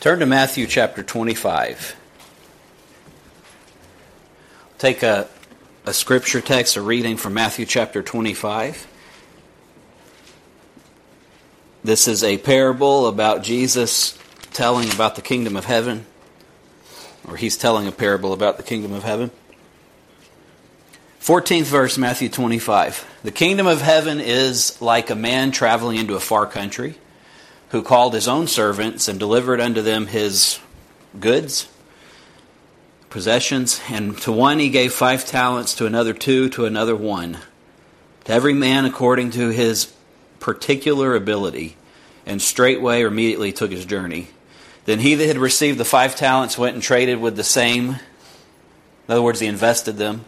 Turn to Matthew chapter 25. Take a, a scripture text, a reading from Matthew chapter 25. This is a parable about Jesus telling about the kingdom of heaven, or he's telling a parable about the kingdom of heaven. 14th verse, Matthew 25. The kingdom of heaven is like a man traveling into a far country who called his own servants and delivered unto them his goods, possessions, and to one he gave five talents, to another two, to another one, to every man according to his particular ability, and straightway or immediately took his journey. Then he that had received the five talents went and traded with the same. In other words, he invested them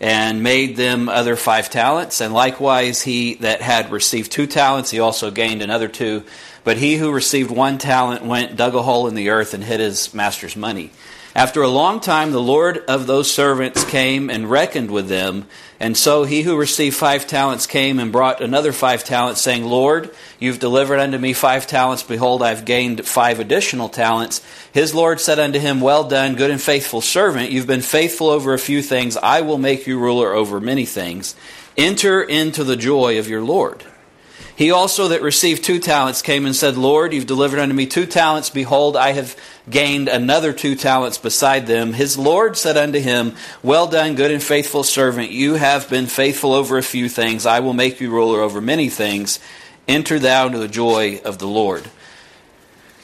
and made them other five talents. And likewise, he that had received two talents, he also gained another two. But he who received one talent went, dug a hole in the earth, and hid his master's money. After a long time, the Lord of those servants came and reckoned with them. And so he who received five talents came and brought another five talents, saying, Lord, you've delivered unto me five talents. Behold, I've gained five additional talents. His Lord said unto him, Well done, good and faithful servant. You've been faithful over a few things. I will make you ruler over many things. Enter into the joy of your Lord. He also that received two talents came and said, Lord, you've delivered unto me two talents. Behold, I have gained another two talents beside them. His Lord said unto him, Well done, good and faithful servant. You have been faithful over a few things. I will make you ruler over many things. Enter thou into the joy of the Lord.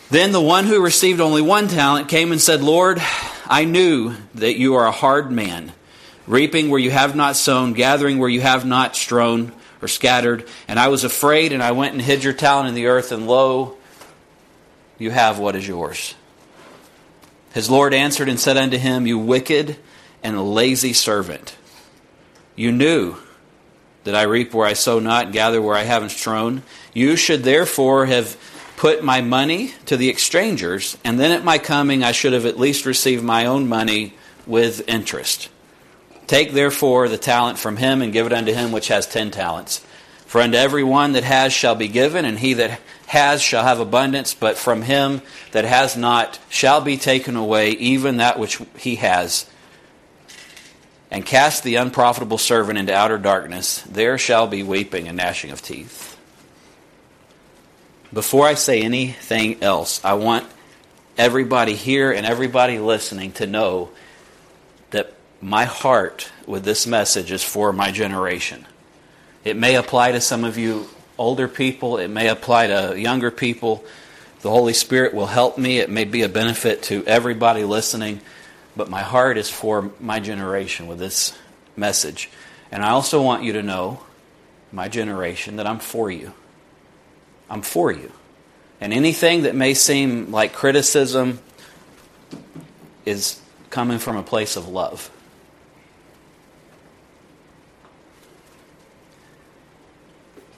Then the one who received only one talent came and said, Lord, I knew that you are a hard man, reaping where you have not sown, gathering where you have not strewn or scattered. And I was afraid, and I went and hid your talent in the earth, and lo, you have what is yours. His Lord answered and said unto him, You wicked and lazy servant, you knew that I reap where I sow not, gather where I haven't strewn. You should therefore have put my money to the exchangers, and then at my coming I should have at least received my own money with interest. Take therefore the talent from him and give it unto him which has ten talents. For unto every one that has shall be given, and he that has shall have abundance, but from him that has not shall be taken away even that which he has. And cast the unprofitable servant into outer darkness. There shall be weeping and gnashing of teeth. Before I say anything else, I want everybody here and everybody listening to know my heart with this message is for my generation. It may apply to some of you older people, it may apply to younger people. The Holy Spirit will help me. It may be a benefit to everybody listening, but my heart is for my generation with this message. And I also want you to know, my generation, that I'm for you. I'm for you. And anything that may seem like criticism is coming from a place of love.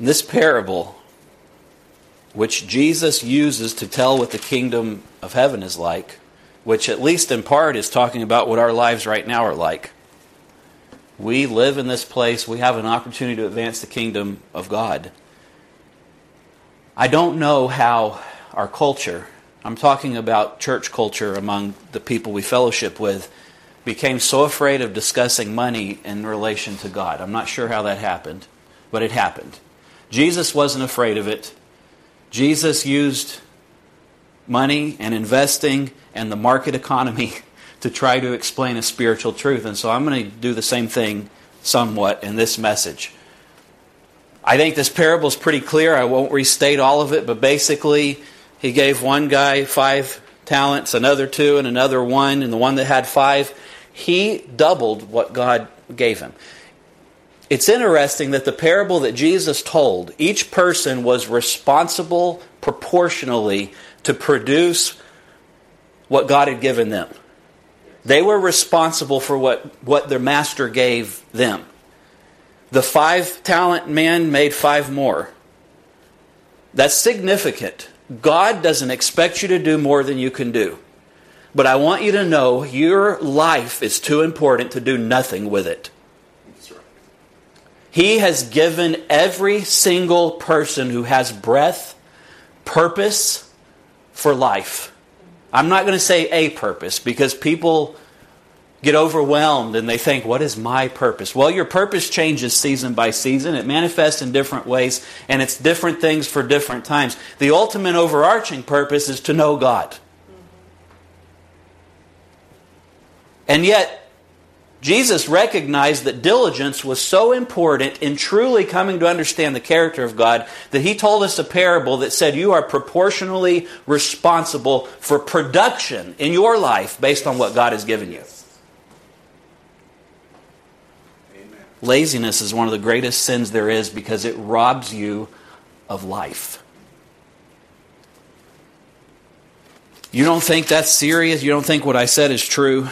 This parable, which Jesus uses to tell what the kingdom of heaven is like, which at least in part is talking about what our lives right now are like. We live in this place, we have an opportunity to advance the kingdom of God. I don't know how our culture, I'm talking about church culture among the people we fellowship with, became so afraid of discussing money in relation to God. I'm not sure how that happened, but it happened. Jesus wasn't afraid of it. Jesus used money and investing and the market economy to try to explain a spiritual truth. And so I'm going to do the same thing somewhat in this message. I think this parable is pretty clear. I won't restate all of it, but basically, he gave one guy five talents, another two, and another one, and the one that had five, he doubled what God gave him. It's interesting that the parable that Jesus told, each person was responsible proportionally to produce what God had given them. They were responsible for what, what their master gave them. The five talent man made five more. That's significant. God doesn't expect you to do more than you can do. But I want you to know your life is too important to do nothing with it. He has given every single person who has breath purpose for life. I'm not going to say a purpose because people get overwhelmed and they think, what is my purpose? Well, your purpose changes season by season. It manifests in different ways, and it's different things for different times. The ultimate overarching purpose is to know God. And yet, Jesus recognized that diligence was so important in truly coming to understand the character of God that he told us a parable that said you are proportionally responsible for production in your life based on what God has given you. Laziness is one of the greatest sins there is because it robs you of life. You don't think that's serious? You don't think what I said is true?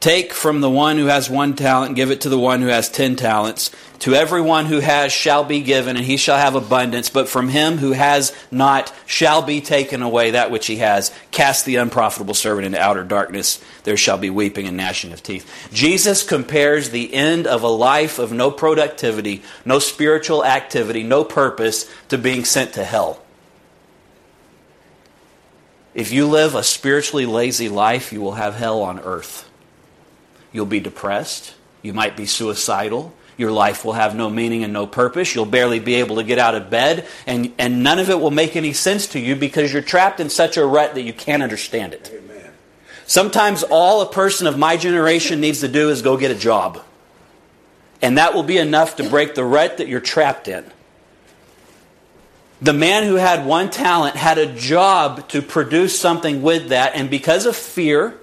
Take from the one who has one talent give it to the one who has ten talents. To everyone who has shall be given, and he shall have abundance. But from him who has not shall be taken away that which he has. Cast the unprofitable servant into outer darkness. There shall be weeping and gnashing of teeth. Jesus compares the end of a life of no productivity, no spiritual activity, no purpose to being sent to hell. If you live a spiritually lazy life, you will have hell on earth. You'll be depressed. You might be suicidal. Your life will have no meaning and no purpose. You'll barely be able to get out of bed, and, and none of it will make any sense to you because you're trapped in such a rut that you can't understand it. Amen. Sometimes all a person of my generation needs to do is go get a job. And that will be enough to break the rut that you're trapped in. The man who had one talent had a job to produce something with that, and because of fear,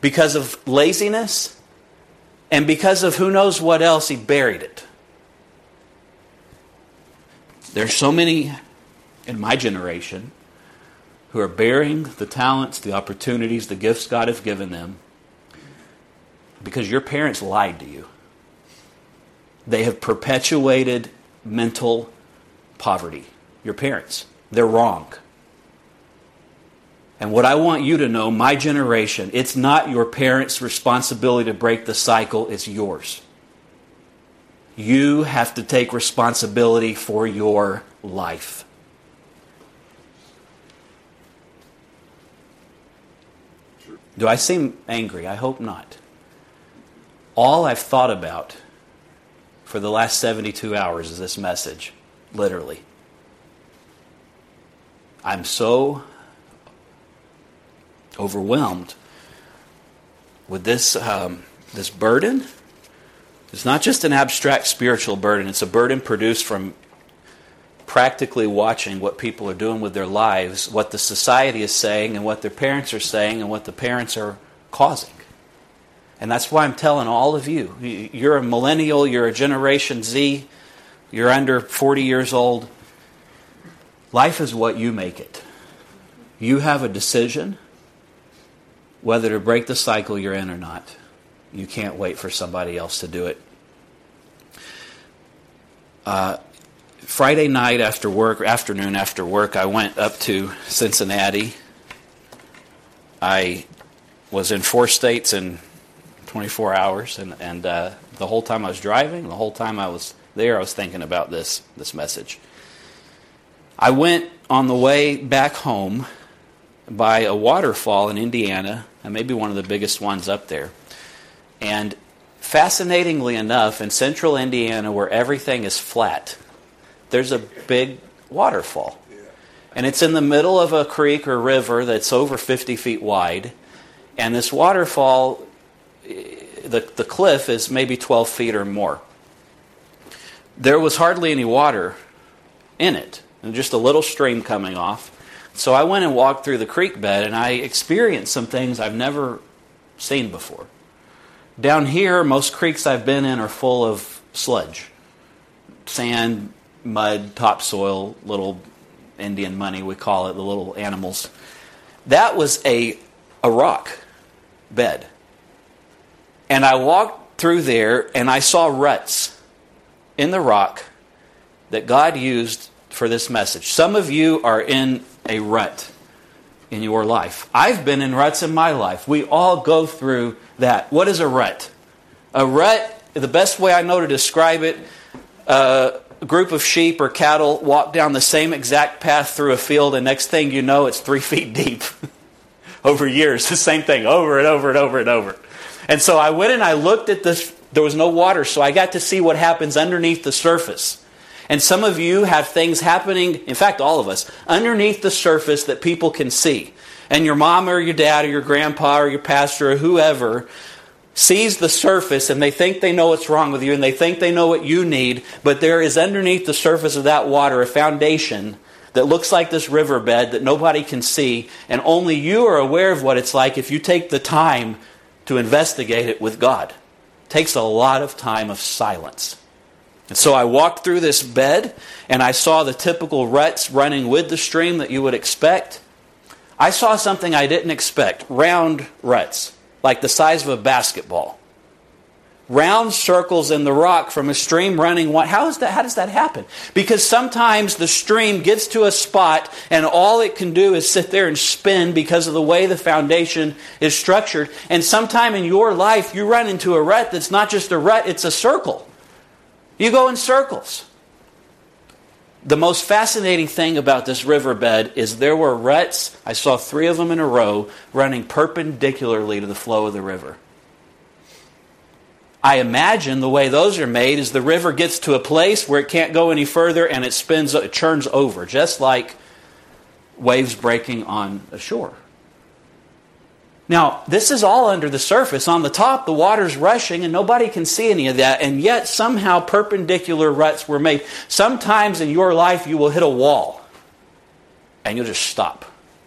because of laziness, and because of who knows what else, he buried it. There's so many in my generation who are burying the talents, the opportunities, the gifts God has given them because your parents lied to you. They have perpetuated mental poverty. Your parents. They're wrong. And what I want you to know, my generation, it's not your parents' responsibility to break the cycle, it's yours. You have to take responsibility for your life. Do I seem angry? I hope not. All I've thought about for the last 72 hours is this message, literally. I'm so overwhelmed with this, um, this burden. It's not just an abstract spiritual burden, it's a burden produced from practically watching what people are doing with their lives, what the society is saying, and what their parents are saying, and what the parents are causing. And that's why I'm telling all of you you're a millennial, you're a Generation Z, you're under 40 years old. Life is what you make it. You have a decision whether to break the cycle you're in or not. You can't wait for somebody else to do it. Uh, Friday night after work, afternoon after work, I went up to Cincinnati. I was in four states in 24 hours, and, and uh, the whole time I was driving, the whole time I was there, I was thinking about this this message. I went on the way back home by a waterfall in Indiana, and maybe one of the biggest ones up there. And fascinatingly enough, in central Indiana, where everything is flat, there's a big waterfall. And it's in the middle of a creek or river that's over 50 feet wide. And this waterfall, the, the cliff is maybe 12 feet or more. There was hardly any water in it, and just a little stream coming off. So I went and walked through the creek bed and I experienced some things I've never seen before. Down here, most creeks I've been in are full of sludge sand, mud, topsoil, little Indian money, we call it, the little animals. That was a, a rock bed. And I walked through there and I saw ruts in the rock that God used for this message. Some of you are in a rut in your life. I've been in ruts in my life. We all go through that. What is a rut? A rut, the best way I know to describe it, uh, a group of sheep or cattle walk down the same exact path through a field, and next thing you know, it's three feet deep. over years. The same thing over and over and over and over. And so I went and I looked at this. There was no water, so I got to see what happens underneath the surface. And some of you have things happening, in fact, all of us, underneath the surface that people can see. And your mom or your dad or your grandpa or your pastor or whoever sees the surface and they think they know what's wrong with you and they think they know what you need, but there is underneath the surface of that water a foundation that looks like this riverbed that nobody can see, and only you are aware of what it's like if you take the time to investigate it with God. It takes a lot of time of silence. And so I walked through this bed and I saw the typical ruts running with the stream that you would expect. I saw something I didn't expect round ruts like the size of a basketball. Round circles in the rock from a stream running. How, is that, how does that happen? Because sometimes the stream gets to a spot and all it can do is sit there and spin because of the way the foundation is structured. And sometime in your life, you run into a rut that's not just a rut, it's a circle. You go in circles. The most fascinating thing about this riverbed is there were ruts, I saw three of them in a row, running perpendicularly to the flow of the river. I imagine the way those are made is the river gets to a place where it can't go any further and it spins, it churns over, just like waves breaking on a shore. Now, this is all under the surface. On the top, the water's rushing and nobody can see any of that, and yet somehow perpendicular ruts were made. Sometimes in your life, you will hit a wall and you'll just stop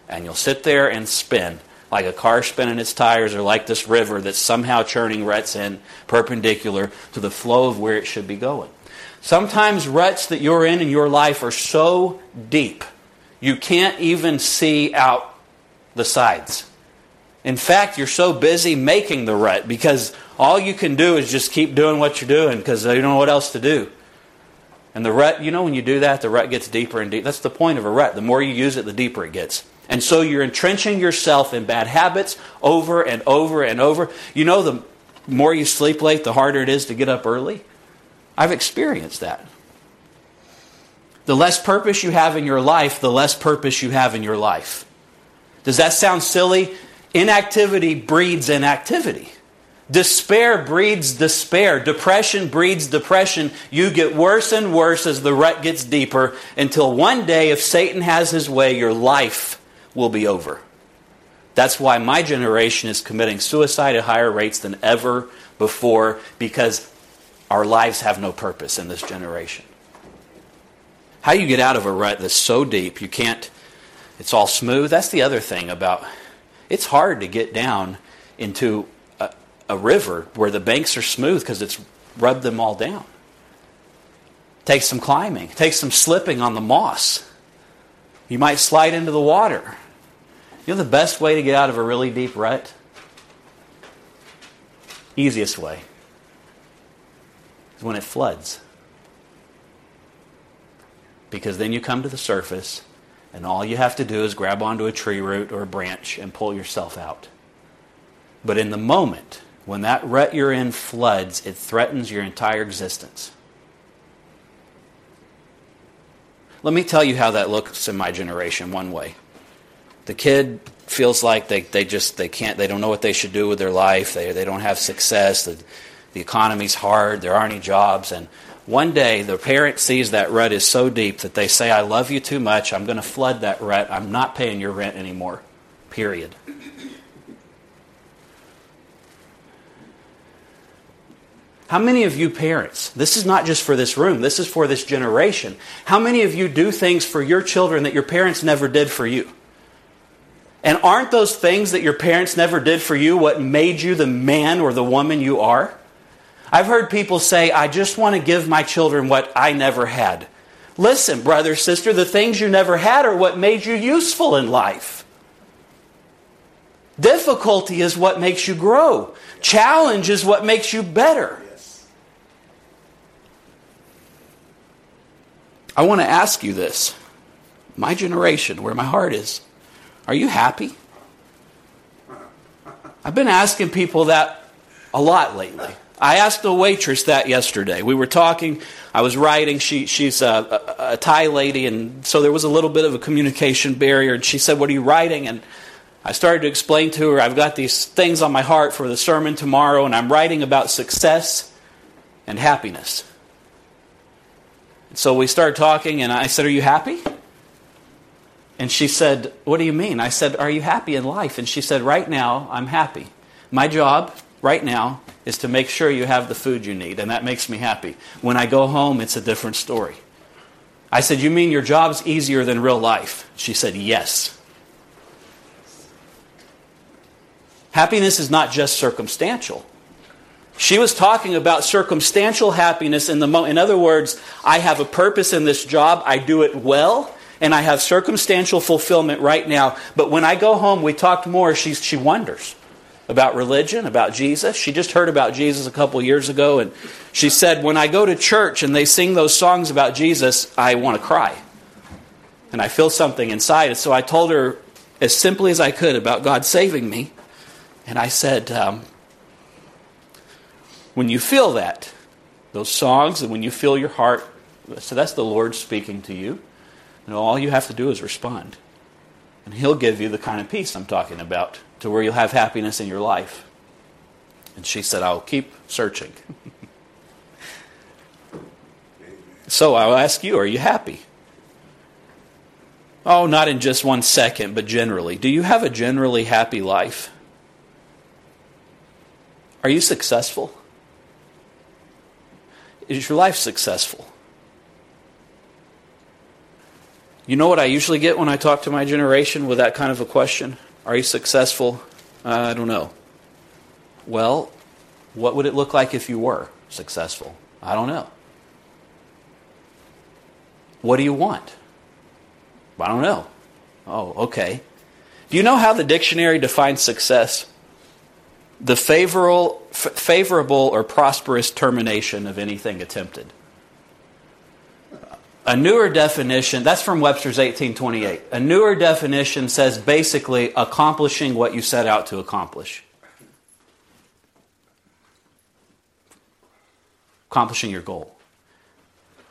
and you'll sit there and spin like a car spinning its tires or like this river that's somehow churning ruts in perpendicular to the flow of where it should be going. Sometimes ruts that you're in in your life are so deep you can't even see out the sides. In fact, you're so busy making the rut because all you can do is just keep doing what you're doing because you don't know what else to do. And the rut, you know, when you do that, the rut gets deeper and deeper. That's the point of a rut. The more you use it, the deeper it gets. And so you're entrenching yourself in bad habits over and over and over. You know, the more you sleep late, the harder it is to get up early. I've experienced that. The less purpose you have in your life, the less purpose you have in your life. Does that sound silly? Inactivity breeds inactivity. Despair breeds despair. Depression breeds depression. You get worse and worse as the rut gets deeper until one day, if Satan has his way, your life will be over. That's why my generation is committing suicide at higher rates than ever before because our lives have no purpose in this generation. How you get out of a rut that's so deep you can't, it's all smooth. That's the other thing about it's hard to get down into a, a river where the banks are smooth because it's rubbed them all down. Takes some climbing, takes some slipping on the moss. You might slide into the water. You know the best way to get out of a really deep rut? Easiest way is when it floods. Because then you come to the surface and all you have to do is grab onto a tree root or a branch and pull yourself out. But in the moment, when that rut you're in floods, it threatens your entire existence. Let me tell you how that looks in my generation one way. The kid feels like they, they just they can't they don't know what they should do with their life. They they don't have success. The, the economy's hard. There aren't any jobs and one day, the parent sees that rut is so deep that they say, I love you too much. I'm going to flood that rut. I'm not paying your rent anymore. Period. How many of you parents, this is not just for this room, this is for this generation. How many of you do things for your children that your parents never did for you? And aren't those things that your parents never did for you what made you the man or the woman you are? I've heard people say, I just want to give my children what I never had. Listen, brother, sister, the things you never had are what made you useful in life. Difficulty is what makes you grow. Challenge is what makes you better. I want to ask you this. My generation, where my heart is, are you happy? I've been asking people that a lot lately. I asked the waitress that yesterday. We were talking. I was writing. She, she's a, a, a, Thai lady, and so there was a little bit of a communication barrier. And she said, "What are you writing?" And I started to explain to her I've got these things on my heart for the sermon tomorrow, and I'm writing about success and happiness. So we started talking, and I said, Are you happy? And she said, What do you mean? I said, Are you happy in life? And she said, Right now, I'm happy. My job right now is to make sure you have the food you need, and that makes me happy. When I go home, it's a different story. I said, You mean your job's easier than real life? She said, Yes. Happiness is not just circumstantial. She was talking about circumstantial happiness in the mo- in other words, I have a purpose in this job, I do it well, and I have circumstantial fulfillment right now. But when I go home, we talked more, she, she wonders about religion, about Jesus. She just heard about Jesus a couple years ago, and she said, When I go to church and they sing those songs about Jesus, I want to cry. And I feel something inside. So I told her as simply as I could about God saving me. And I said, um, When you feel that, those songs, and when you feel your heart, so that's the Lord speaking to you. And all you have to do is respond. And He'll give you the kind of peace I'm talking about to where you'll have happiness in your life. And she said, I'll keep searching. so I'll ask you, are you happy? Oh, not in just one second, but generally. Do you have a generally happy life? Are you successful? Is your life successful? You know what I usually get when I talk to my generation with that kind of a question? Are you successful? Uh, I don't know. Well, what would it look like if you were successful? I don't know. What do you want? I don't know. Oh, okay. Do you know how the dictionary defines success? The favorable, f- favorable or prosperous termination of anything attempted. A newer definition, that's from Webster's 1828. A newer definition says basically accomplishing what you set out to accomplish. Accomplishing your goal.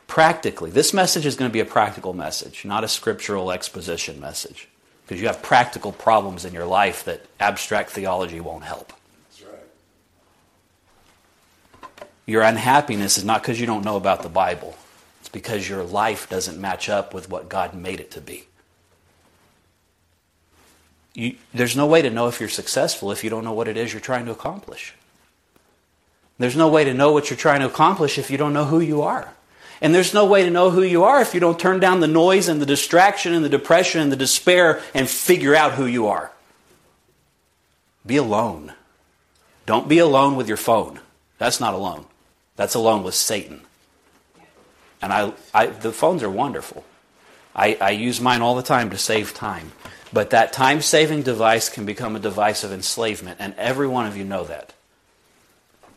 Practically, this message is going to be a practical message, not a scriptural exposition message. Because you have practical problems in your life that abstract theology won't help. That's right. Your unhappiness is not because you don't know about the Bible because your life doesn't match up with what God made it to be. You, there's no way to know if you're successful if you don't know what it is you're trying to accomplish. There's no way to know what you're trying to accomplish if you don't know who you are. And there's no way to know who you are if you don't turn down the noise and the distraction and the depression and the despair and figure out who you are. Be alone. Don't be alone with your phone. That's not alone. That's alone with Satan. And I, I, the phones are wonderful. I, I use mine all the time to save time. But that time saving device can become a device of enslavement, and every one of you know that.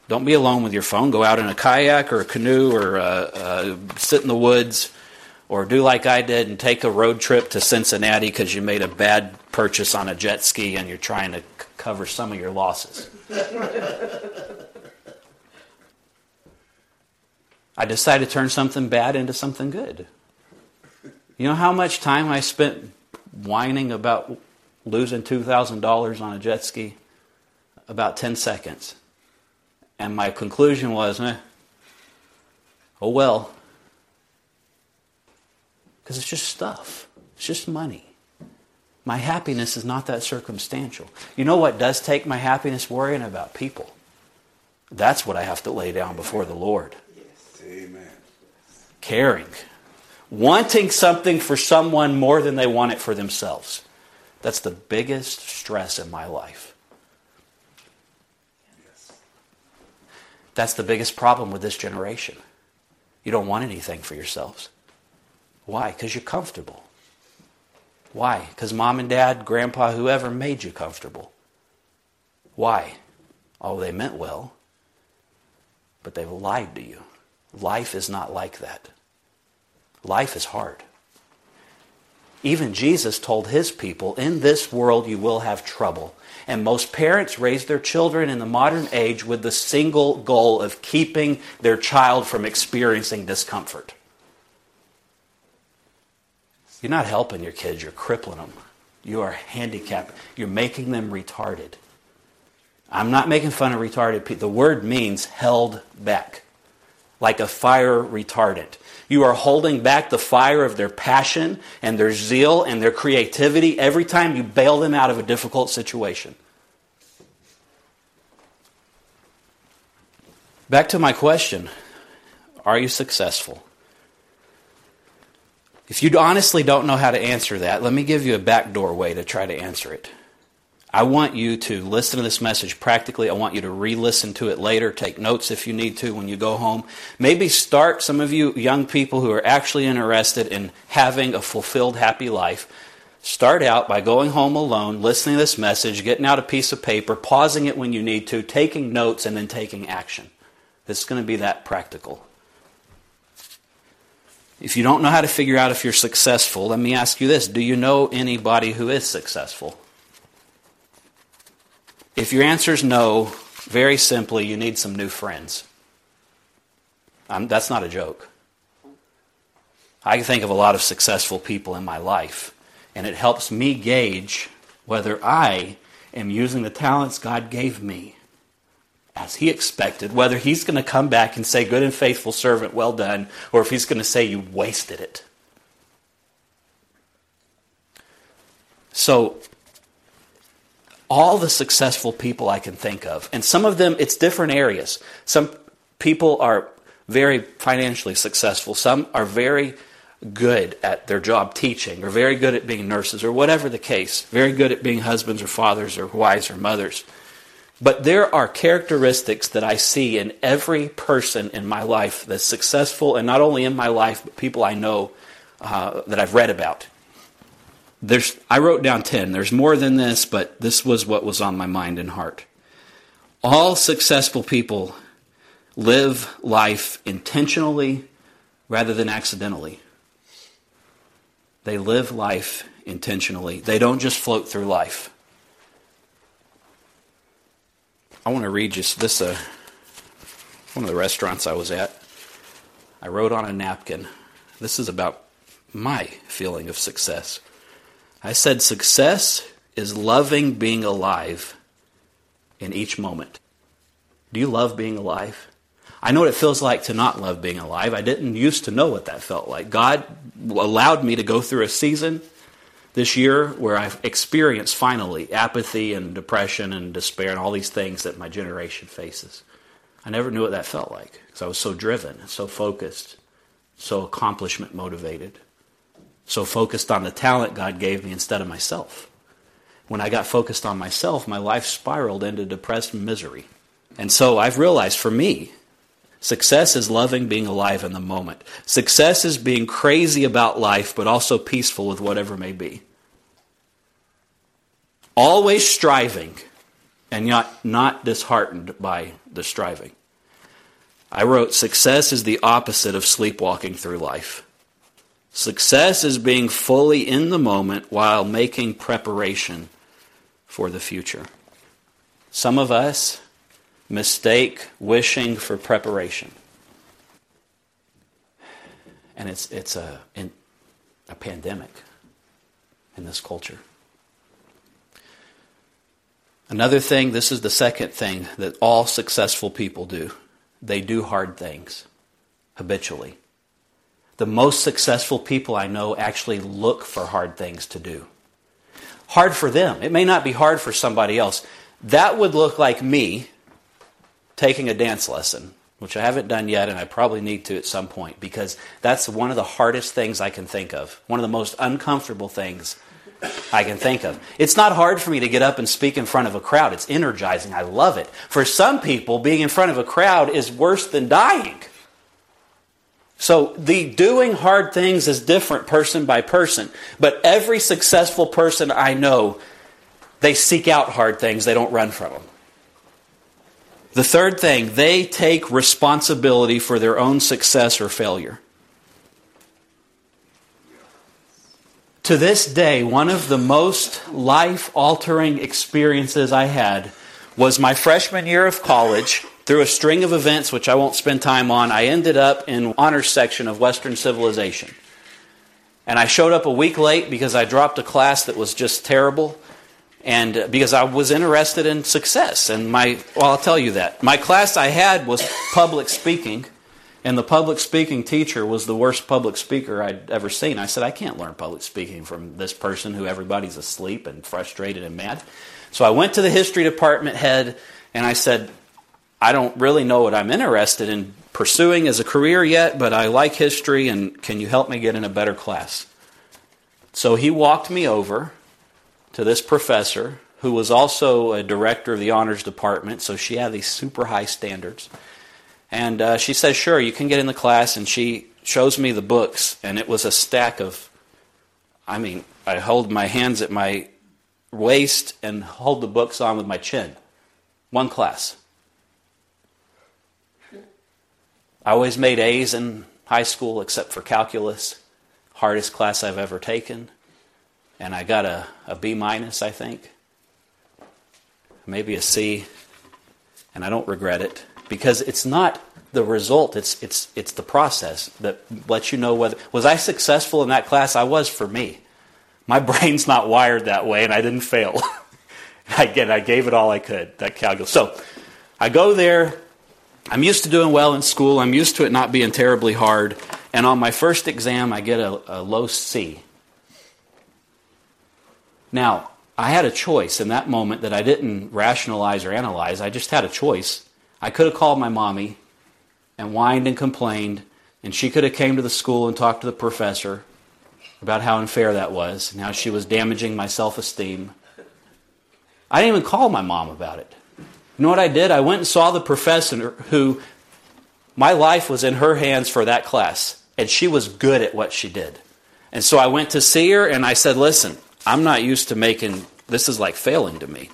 Don't be alone with your phone. Go out in a kayak or a canoe or uh, uh, sit in the woods or do like I did and take a road trip to Cincinnati because you made a bad purchase on a jet ski and you're trying to c- cover some of your losses. I decided to turn something bad into something good. You know how much time I spent whining about losing $2,000 on a jet ski? About 10 seconds. And my conclusion was, eh, oh well. Because it's just stuff, it's just money. My happiness is not that circumstantial. You know what does take my happiness? Worrying about people. That's what I have to lay down before the Lord. Caring. Wanting something for someone more than they want it for themselves. That's the biggest stress in my life. That's the biggest problem with this generation. You don't want anything for yourselves. Why? Because you're comfortable. Why? Because mom and dad, grandpa, whoever made you comfortable. Why? Oh, they meant well, but they've lied to you. Life is not like that. Life is hard. Even Jesus told his people, In this world you will have trouble. And most parents raise their children in the modern age with the single goal of keeping their child from experiencing discomfort. You're not helping your kids, you're crippling them. You are handicapped. You're making them retarded. I'm not making fun of retarded people. The word means held back, like a fire retardant. You are holding back the fire of their passion and their zeal and their creativity every time you bail them out of a difficult situation. Back to my question Are you successful? If you honestly don't know how to answer that, let me give you a backdoor way to try to answer it. I want you to listen to this message practically. I want you to re listen to it later. Take notes if you need to when you go home. Maybe start, some of you young people who are actually interested in having a fulfilled, happy life. Start out by going home alone, listening to this message, getting out a piece of paper, pausing it when you need to, taking notes, and then taking action. It's going to be that practical. If you don't know how to figure out if you're successful, let me ask you this Do you know anybody who is successful? If your answer is no, very simply, you need some new friends. That's not a joke. I can think of a lot of successful people in my life, and it helps me gauge whether I am using the talents God gave me as he expected, whether he's going to come back and say, Good and faithful servant, well done, or if he's going to say, You wasted it. So, all the successful people I can think of, and some of them, it's different areas. Some people are very financially successful, some are very good at their job teaching, or very good at being nurses, or whatever the case, very good at being husbands, or fathers, or wives, or mothers. But there are characteristics that I see in every person in my life that's successful, and not only in my life, but people I know uh, that I've read about. There's, I wrote down 10. There's more than this, but this was what was on my mind and heart. All successful people live life intentionally rather than accidentally. They live life intentionally. They don't just float through life. I want to read just this uh, one of the restaurants I was at. I wrote on a napkin. This is about my feeling of success. I said, Success is loving being alive in each moment. Do you love being alive? I know what it feels like to not love being alive. I didn't used to know what that felt like. God allowed me to go through a season this year where I've experienced finally apathy and depression and despair and all these things that my generation faces. I never knew what that felt like because I was so driven, so focused, so accomplishment motivated, so focused on the talent God gave me instead of myself. When I got focused on myself, my life spiraled into depressed misery. And so I've realized for me, Success is loving being alive in the moment. Success is being crazy about life, but also peaceful with whatever may be. Always striving, and yet not disheartened by the striving. I wrote, Success is the opposite of sleepwalking through life. Success is being fully in the moment while making preparation for the future. Some of us mistake wishing for preparation. And it's, it's a, in, a pandemic in this culture. Another thing, this is the second thing that all successful people do they do hard things habitually. The most successful people I know actually look for hard things to do. Hard for them. It may not be hard for somebody else. That would look like me taking a dance lesson, which I haven't done yet, and I probably need to at some point because that's one of the hardest things I can think of. One of the most uncomfortable things I can think of. It's not hard for me to get up and speak in front of a crowd. It's energizing. I love it. For some people, being in front of a crowd is worse than dying. So the doing hard things is different person by person. But every successful person I know, they seek out hard things, they don't run from them. The third thing, they take responsibility for their own success or failure. To this day, one of the most life altering experiences I had was my freshman year of college. Through a string of events, which I won't spend time on, I ended up in honors section of Western civilization. And I showed up a week late because I dropped a class that was just terrible and because I was interested in success. And my, well, I'll tell you that. My class I had was public speaking, and the public speaking teacher was the worst public speaker I'd ever seen. I said, I can't learn public speaking from this person who everybody's asleep and frustrated and mad. So I went to the history department head and I said, I don't really know what I'm interested in pursuing as a career yet, but I like history, and can you help me get in a better class? So he walked me over to this professor who was also a director of the honors department, so she had these super high standards. And uh, she says, Sure, you can get in the class. And she shows me the books, and it was a stack of, I mean, I hold my hands at my waist and hold the books on with my chin. One class. I always made A's in high school except for calculus, hardest class I've ever taken and I got a, a B minus, I think, maybe a C, and I don't regret it because it's not the result; it's it's it's the process that lets you know whether was I successful in that class. I was for me. My brain's not wired that way, and I didn't fail. Again, I gave it all I could. That calculus. So I go there. I'm used to doing well in school. I'm used to it not being terribly hard. And on my first exam, I get a, a low C. Now, I had a choice in that moment that I didn't rationalize or analyze. I just had a choice. I could have called my mommy and whined and complained, and she could have came to the school and talked to the professor about how unfair that was and how she was damaging my self-esteem. I didn't even call my mom about it. You know what I did? I went and saw the professor who my life was in her hands for that class, and she was good at what she did. And so I went to see her and I said, Listen, I'm not used to making this is like failing to me.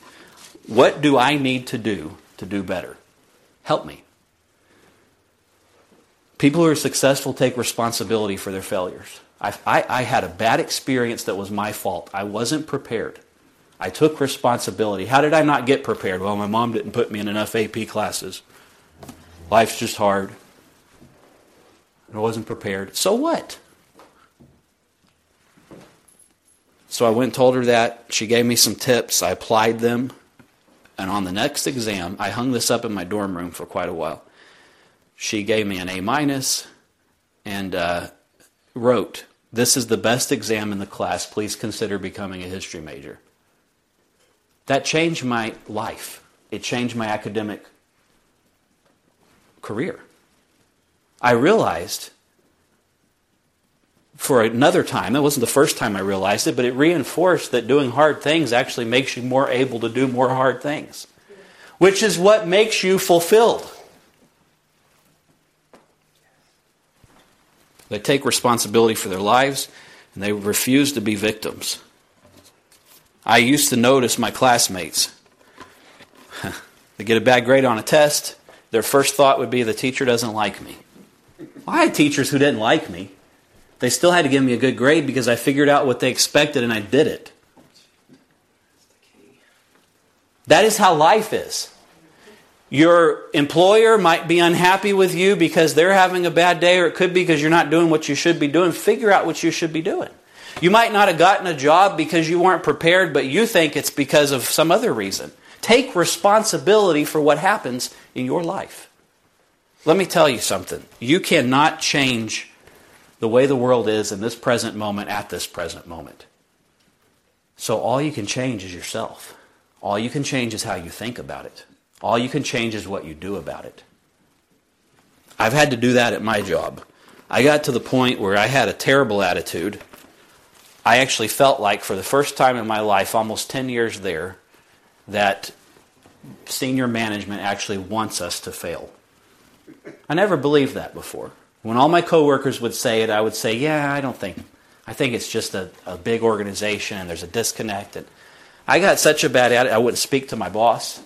What do I need to do to do better? Help me. People who are successful take responsibility for their failures. I, I, I, had a bad experience that was my fault. I wasn't prepared. I took responsibility. How did I not get prepared? Well, my mom didn't put me in enough AP classes. Life's just hard. I wasn't prepared. So what? So I went and told her that. She gave me some tips. I applied them. And on the next exam, I hung this up in my dorm room for quite a while. She gave me an A minus and uh, wrote, This is the best exam in the class. Please consider becoming a history major. That changed my life. It changed my academic career. I realized for another time. It wasn't the first time I realized it, but it reinforced that doing hard things actually makes you more able to do more hard things, which is what makes you fulfilled. They take responsibility for their lives and they refuse to be victims. I used to notice my classmates. they get a bad grade on a test, their first thought would be the teacher doesn't like me. Well, I had teachers who didn't like me. They still had to give me a good grade because I figured out what they expected and I did it. That is how life is. Your employer might be unhappy with you because they're having a bad day, or it could be because you're not doing what you should be doing. Figure out what you should be doing. You might not have gotten a job because you weren't prepared, but you think it's because of some other reason. Take responsibility for what happens in your life. Let me tell you something. You cannot change the way the world is in this present moment at this present moment. So all you can change is yourself. All you can change is how you think about it. All you can change is what you do about it. I've had to do that at my job. I got to the point where I had a terrible attitude. I actually felt like, for the first time in my life, almost 10 years there, that senior management actually wants us to fail. I never believed that before. When all my coworkers would say it, I would say, "Yeah, I don't think. I think it's just a, a big organization and there's a disconnect." And I got such a bad attitude, I wouldn't speak to my boss.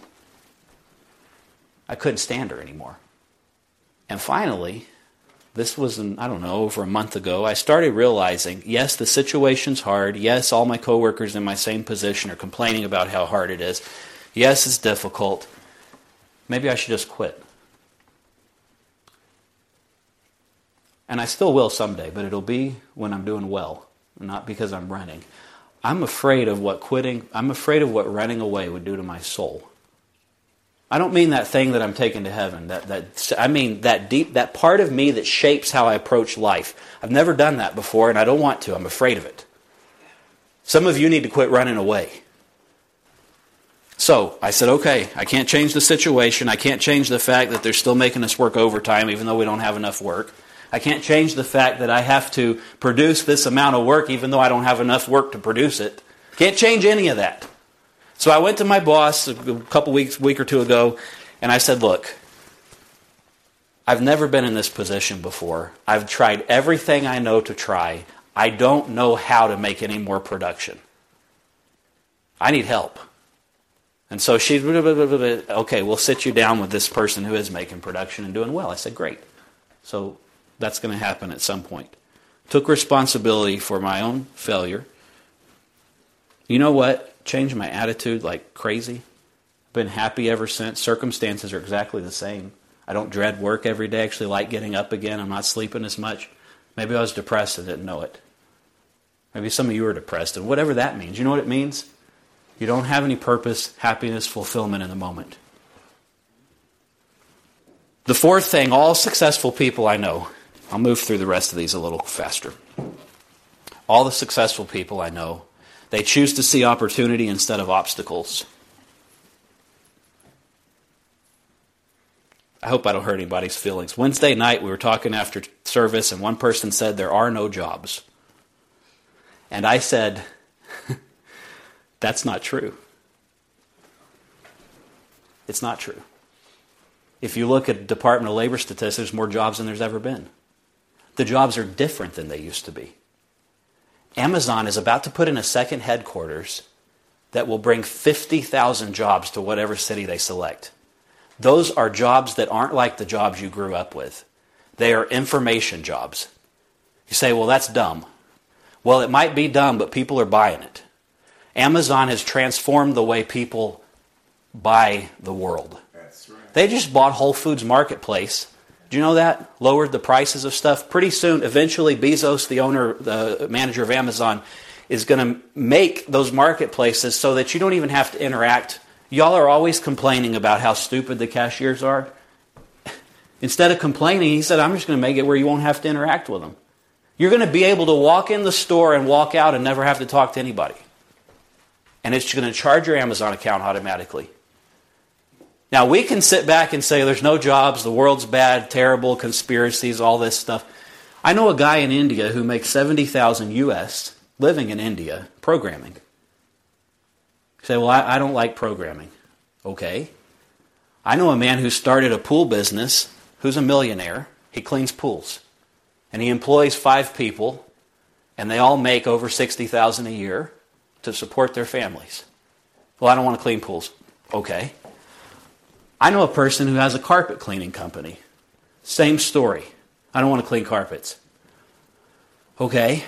I couldn't stand her anymore. And finally, this was, I don't know, over a month ago, I started realizing yes, the situation's hard. Yes, all my coworkers in my same position are complaining about how hard it is. Yes, it's difficult. Maybe I should just quit. And I still will someday, but it'll be when I'm doing well. not because I'm running. I'm afraid of what quitting, I'm afraid of what running away would do to my soul. I don't mean that thing that I'm taking to heaven. That, that, I mean that deep, that part of me that shapes how I approach life. I've never done that before and I don't want to. I'm afraid of it. Some of you need to quit running away. So I said, okay, I can't change the situation. I can't change the fact that they're still making us work overtime even though we don't have enough work. I can't change the fact that I have to produce this amount of work even though I don't have enough work to produce it. Can't change any of that. So I went to my boss a couple weeks, week or two ago, and I said, look, I've never been in this position before. I've tried everything I know to try. I don't know how to make any more production. I need help. And so she, okay, we'll sit you down with this person who is making production and doing well. I said, great. So that's going to happen at some point. Took responsibility for my own failure. You know what? Changed my attitude like crazy. I've Been happy ever since. Circumstances are exactly the same. I don't dread work every day. Actually, like getting up again. I'm not sleeping as much. Maybe I was depressed and didn't know it. Maybe some of you are depressed, and whatever that means. You know what it means? You don't have any purpose, happiness, fulfillment in the moment. The fourth thing all successful people I know, I'll move through the rest of these a little faster. All the successful people I know, they choose to see opportunity instead of obstacles. I hope I don't hurt anybody's feelings. Wednesday night, we were talking after service, and one person said, There are no jobs. And I said, that's not true. It's not true. If you look at Department of Labor statistics, there's more jobs than there's ever been. The jobs are different than they used to be. Amazon is about to put in a second headquarters that will bring 50,000 jobs to whatever city they select. Those are jobs that aren't like the jobs you grew up with. They are information jobs. You say, well, that's dumb. Well, it might be dumb, but people are buying it. Amazon has transformed the way people buy the world. Right. They just bought Whole Foods Marketplace. Do you know that? Lowered the prices of stuff. Pretty soon, eventually, Bezos, the owner, the manager of Amazon, is going to make those marketplaces so that you don't even have to interact. Y'all are always complaining about how stupid the cashiers are. Instead of complaining, he said, I'm just going to make it where you won't have to interact with them. You're going to be able to walk in the store and walk out and never have to talk to anybody and it's going to charge your Amazon account automatically. Now, we can sit back and say there's no jobs, the world's bad, terrible, conspiracies, all this stuff. I know a guy in India who makes 70,000 US living in India programming. You say, well, I, I don't like programming. Okay. I know a man who started a pool business who's a millionaire. He cleans pools. And he employs five people, and they all make over 60,000 a year to support their families. Well, I don't want to clean pools. Okay. I know a person who has a carpet cleaning company. Same story. I don't want to clean carpets. Okay.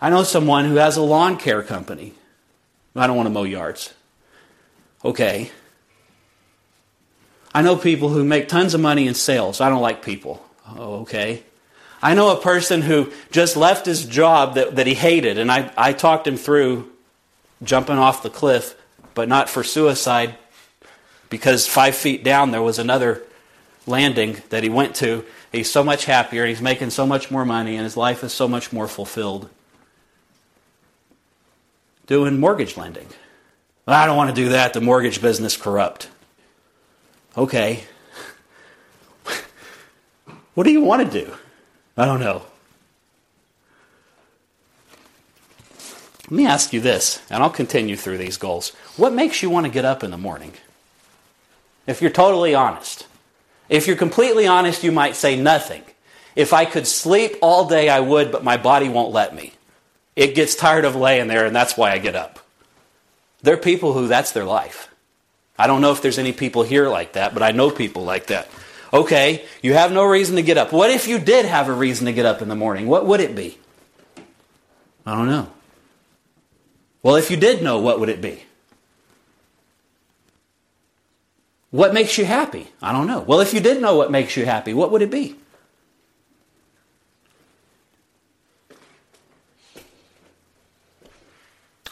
I know someone who has a lawn care company. I don't want to mow yards. Okay. I know people who make tons of money in sales. I don't like people. Oh, okay. I know a person who just left his job that, that he hated, and I, I talked him through jumping off the cliff, but not for suicide, because five feet down there was another landing that he went to. He's so much happier, he's making so much more money, and his life is so much more fulfilled. Doing mortgage lending. Well, I don't want to do that. The mortgage business corrupt. Okay. what do you want to do? I don't know. Let me ask you this, and I'll continue through these goals. What makes you want to get up in the morning? If you're totally honest. If you're completely honest, you might say nothing. If I could sleep all day, I would, but my body won't let me. It gets tired of laying there, and that's why I get up. There are people who that's their life. I don't know if there's any people here like that, but I know people like that. Okay, you have no reason to get up. What if you did have a reason to get up in the morning? What would it be? I don't know. Well, if you did know, what would it be? What makes you happy? I don't know. Well, if you did know what makes you happy, what would it be?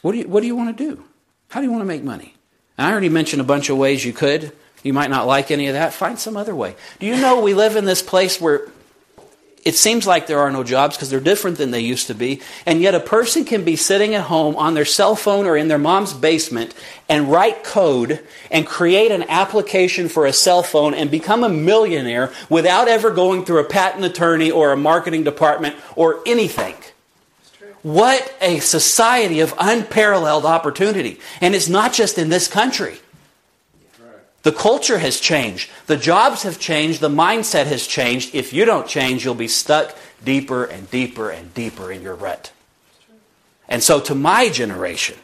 What do you, what do you want to do? How do you want to make money? And I already mentioned a bunch of ways you could. You might not like any of that. Find some other way. Do you know we live in this place where it seems like there are no jobs because they're different than they used to be. And yet a person can be sitting at home on their cell phone or in their mom's basement and write code and create an application for a cell phone and become a millionaire without ever going through a patent attorney or a marketing department or anything. What a society of unparalleled opportunity. And it's not just in this country. The culture has changed. The jobs have changed. The mindset has changed. If you don't change, you'll be stuck deeper and deeper and deeper in your rut. And so, to my generation,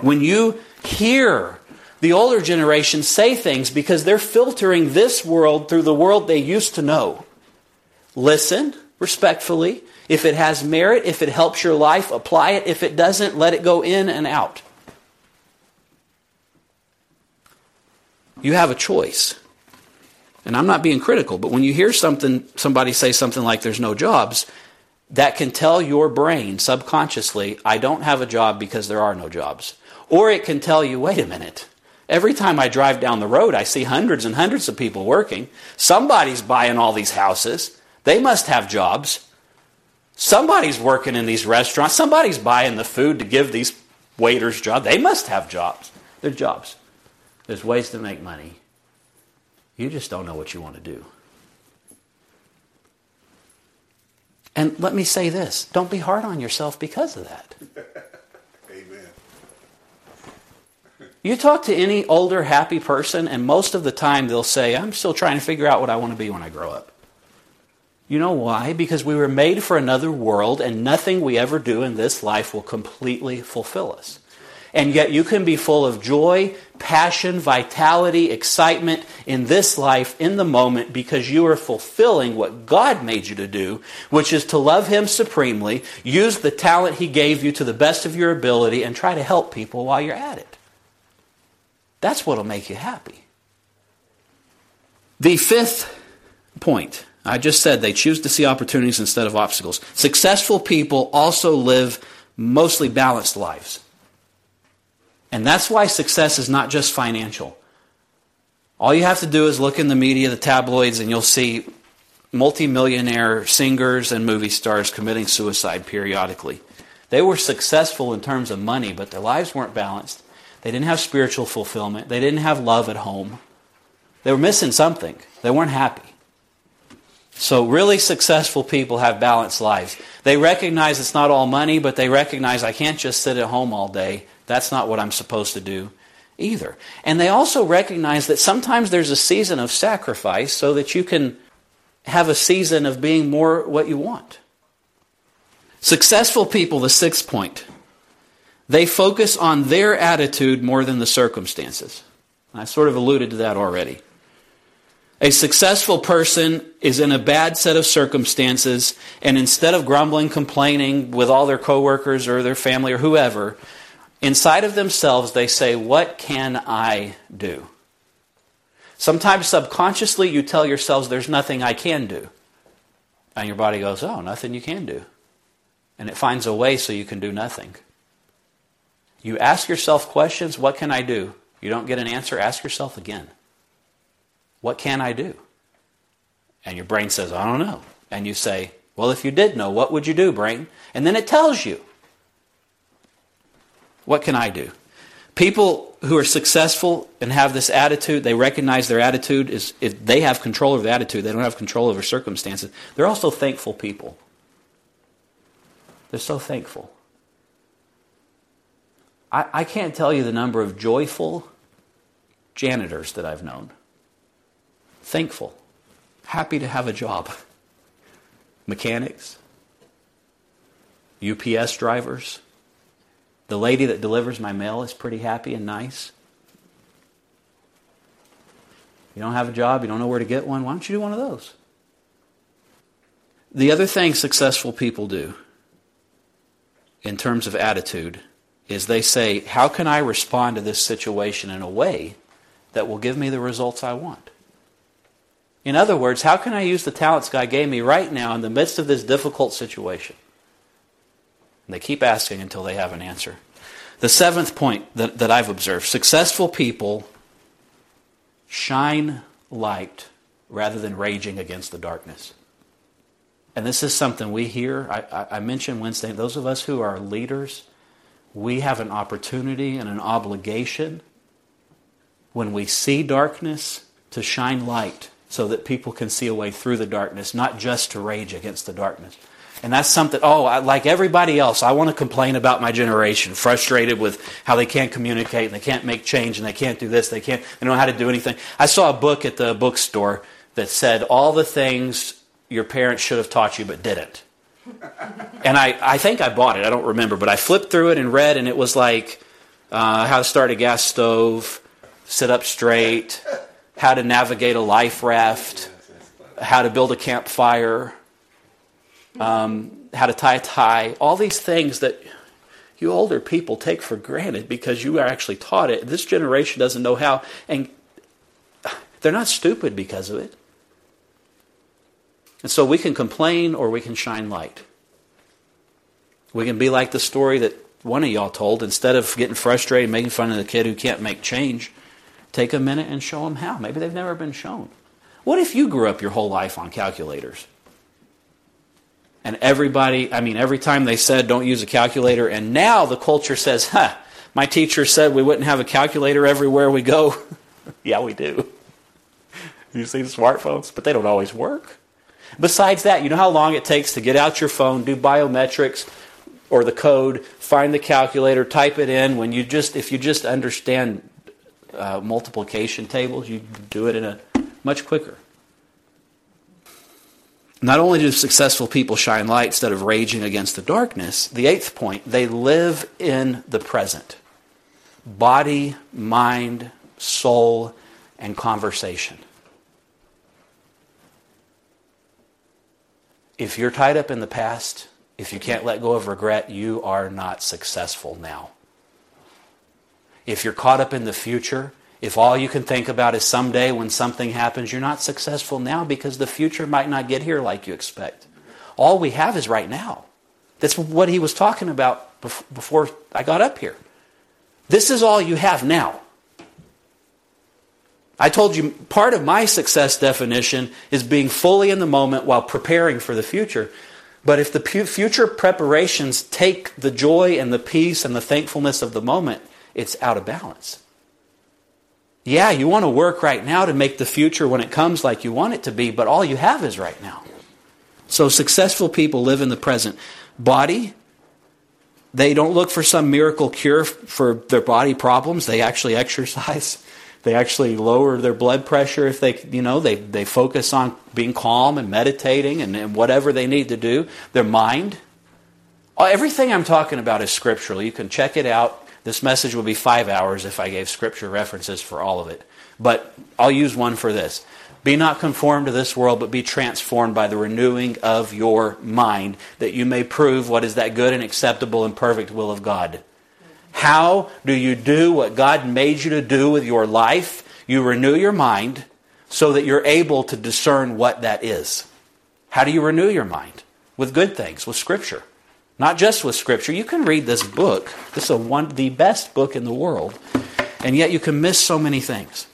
when you hear the older generation say things because they're filtering this world through the world they used to know, listen respectfully. If it has merit, if it helps your life, apply it. If it doesn't, let it go in and out. You have a choice. And I'm not being critical, but when you hear something, somebody say something like there's no jobs, that can tell your brain subconsciously, I don't have a job because there are no jobs. Or it can tell you, wait a minute. Every time I drive down the road, I see hundreds and hundreds of people working. Somebody's buying all these houses. They must have jobs. Somebody's working in these restaurants. Somebody's buying the food to give these waiters jobs. They must have jobs. They're jobs. There's ways to make money. You just don't know what you want to do. And let me say this don't be hard on yourself because of that. Amen. You talk to any older, happy person, and most of the time they'll say, I'm still trying to figure out what I want to be when I grow up. You know why? Because we were made for another world, and nothing we ever do in this life will completely fulfill us. And yet you can be full of joy, passion, vitality, excitement in this life, in the moment, because you are fulfilling what God made you to do, which is to love Him supremely, use the talent He gave you to the best of your ability, and try to help people while you're at it. That's what will make you happy. The fifth point I just said they choose to see opportunities instead of obstacles. Successful people also live mostly balanced lives. And that's why success is not just financial. All you have to do is look in the media, the tabloids, and you'll see multimillionaire singers and movie stars committing suicide periodically. They were successful in terms of money, but their lives weren't balanced. They didn't have spiritual fulfillment. They didn't have love at home. They were missing something. They weren't happy. So, really successful people have balanced lives. They recognize it's not all money, but they recognize I can't just sit at home all day. That's not what I'm supposed to do either. And they also recognize that sometimes there's a season of sacrifice so that you can have a season of being more what you want. Successful people, the sixth point, they focus on their attitude more than the circumstances. I sort of alluded to that already. A successful person is in a bad set of circumstances, and instead of grumbling, complaining with all their coworkers or their family or whoever, inside of themselves they say, What can I do? Sometimes subconsciously you tell yourselves, There's nothing I can do. And your body goes, Oh, nothing you can do. And it finds a way so you can do nothing. You ask yourself questions, What can I do? You don't get an answer, ask yourself again. What can I do? And your brain says, I don't know. And you say, Well, if you did know, what would you do, brain? And then it tells you. What can I do? People who are successful and have this attitude, they recognize their attitude is if they have control over the attitude, they don't have control over circumstances. They're also thankful people. They're so thankful. I, I can't tell you the number of joyful janitors that I've known thankful, happy to have a job. Mechanics, UPS drivers, the lady that delivers my mail is pretty happy and nice. You don't have a job, you don't know where to get one, why don't you do one of those? The other thing successful people do in terms of attitude is they say, How can I respond to this situation in a way that will give me the results I want? In other words, how can I use the talents God gave me right now in the midst of this difficult situation? They keep asking until they have an answer. The seventh point that, that I've observed successful people shine light rather than raging against the darkness. And this is something we hear. I, I mentioned Wednesday, those of us who are leaders, we have an opportunity and an obligation when we see darkness to shine light so that people can see a way through the darkness, not just to rage against the darkness. And that's something, oh, I, like everybody else, I want to complain about my generation, frustrated with how they can't communicate and they can't make change and they can't do this, they can't, they don't know how to do anything. I saw a book at the bookstore that said all the things your parents should have taught you but didn't. and I, I think I bought it, I don't remember, but I flipped through it and read, and it was like uh, how to start a gas stove, sit up straight, how to navigate a life raft, how to build a campfire um, how to tie a tie, all these things that you older people take for granted because you are actually taught it. This generation doesn't know how, and they're not stupid because of it. And so we can complain or we can shine light. We can be like the story that one of y'all told. Instead of getting frustrated and making fun of the kid who can't make change, take a minute and show them how. Maybe they've never been shown. What if you grew up your whole life on calculators? And everybody, I mean, every time they said don't use a calculator, and now the culture says, huh, my teacher said we wouldn't have a calculator everywhere we go. yeah, we do. You see the smartphones, but they don't always work. Besides that, you know how long it takes to get out your phone, do biometrics or the code, find the calculator, type it in. When you just, if you just understand uh, multiplication tables, you do it in a much quicker. Not only do successful people shine light instead of raging against the darkness, the eighth point, they live in the present body, mind, soul, and conversation. If you're tied up in the past, if you can't let go of regret, you are not successful now. If you're caught up in the future, if all you can think about is someday when something happens, you're not successful now because the future might not get here like you expect. All we have is right now. That's what he was talking about before I got up here. This is all you have now. I told you part of my success definition is being fully in the moment while preparing for the future. But if the future preparations take the joy and the peace and the thankfulness of the moment, it's out of balance. Yeah, you want to work right now to make the future when it comes like you want it to be, but all you have is right now. So successful people live in the present. Body, they don't look for some miracle cure for their body problems. They actually exercise. They actually lower their blood pressure if they, you know, they, they focus on being calm and meditating and, and whatever they need to do. Their mind. Everything I'm talking about is scriptural. You can check it out this message would be five hours if I gave scripture references for all of it. But I'll use one for this. Be not conformed to this world, but be transformed by the renewing of your mind, that you may prove what is that good and acceptable and perfect will of God. How do you do what God made you to do with your life? You renew your mind so that you're able to discern what that is. How do you renew your mind? With good things, with Scripture. Not just with Scripture. You can read this book. This is one, the best book in the world, and yet you can miss so many things.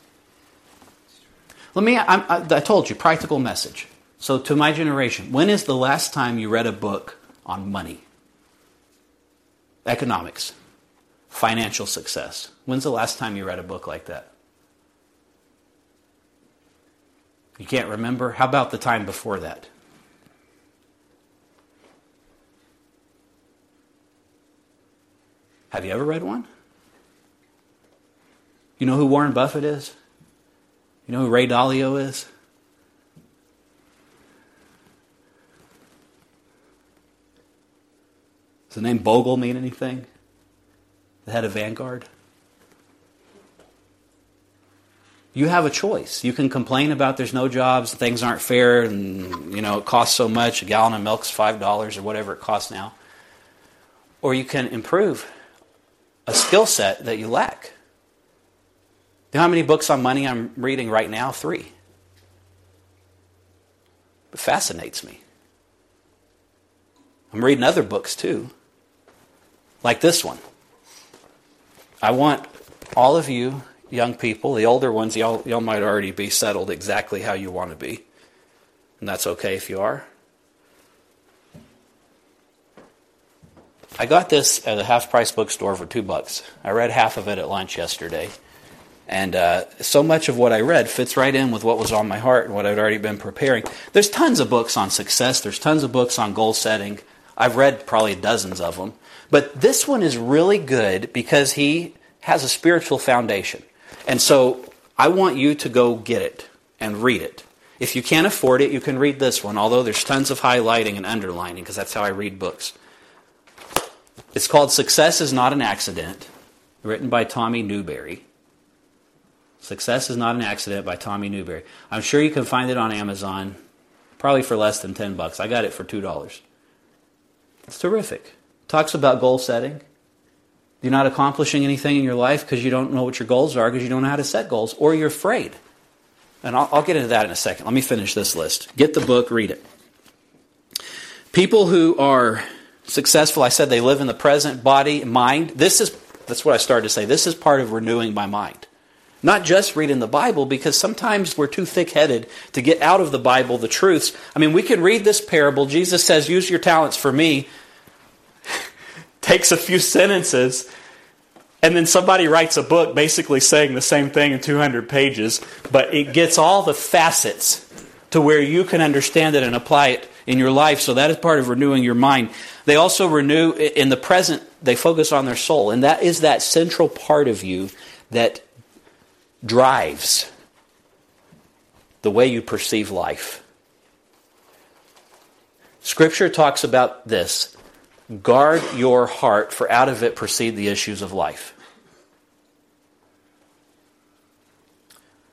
Let me, I, I told you, practical message. So, to my generation, when is the last time you read a book on money, economics, financial success? When's the last time you read a book like that? You can't remember? How about the time before that? Have you ever read one? You know who Warren Buffett is? You know who Ray Dalio is? Does the name Bogle mean anything? The head of Vanguard? You have a choice. You can complain about there's no jobs, things aren't fair, and you know it costs so much. A gallon of milk's five dollars or whatever it costs now. Or you can improve a skill set that you lack. You know how many books on money I'm reading right now? Three. It fascinates me. I'm reading other books too, like this one. I want all of you young people, the older ones, y'all, y'all might already be settled exactly how you want to be. And that's okay if you are. I got this at a half price bookstore for two bucks. I read half of it at lunch yesterday. And uh, so much of what I read fits right in with what was on my heart and what I'd already been preparing. There's tons of books on success, there's tons of books on goal setting. I've read probably dozens of them. But this one is really good because he has a spiritual foundation. And so I want you to go get it and read it. If you can't afford it, you can read this one, although there's tons of highlighting and underlining because that's how I read books. It's called Success is Not an Accident, written by Tommy Newberry. Success is Not an Accident by Tommy Newberry. I'm sure you can find it on Amazon, probably for less than 10 bucks. I got it for $2. It's terrific. Talks about goal setting. You're not accomplishing anything in your life because you don't know what your goals are, because you don't know how to set goals, or you're afraid. And I'll, I'll get into that in a second. Let me finish this list. Get the book, read it. People who are successful, I said they live in the present body, mind. This is that's what I started to say. This is part of renewing my mind. Not just reading the Bible, because sometimes we're too thick headed to get out of the Bible the truths. I mean, we can read this parable. Jesus says, Use your talents for me. Takes a few sentences, and then somebody writes a book basically saying the same thing in 200 pages, but it gets all the facets to where you can understand it and apply it in your life. So that is part of renewing your mind. They also renew in the present, they focus on their soul. And that is that central part of you that drives the way you perceive life. Scripture talks about this guard your heart, for out of it proceed the issues of life.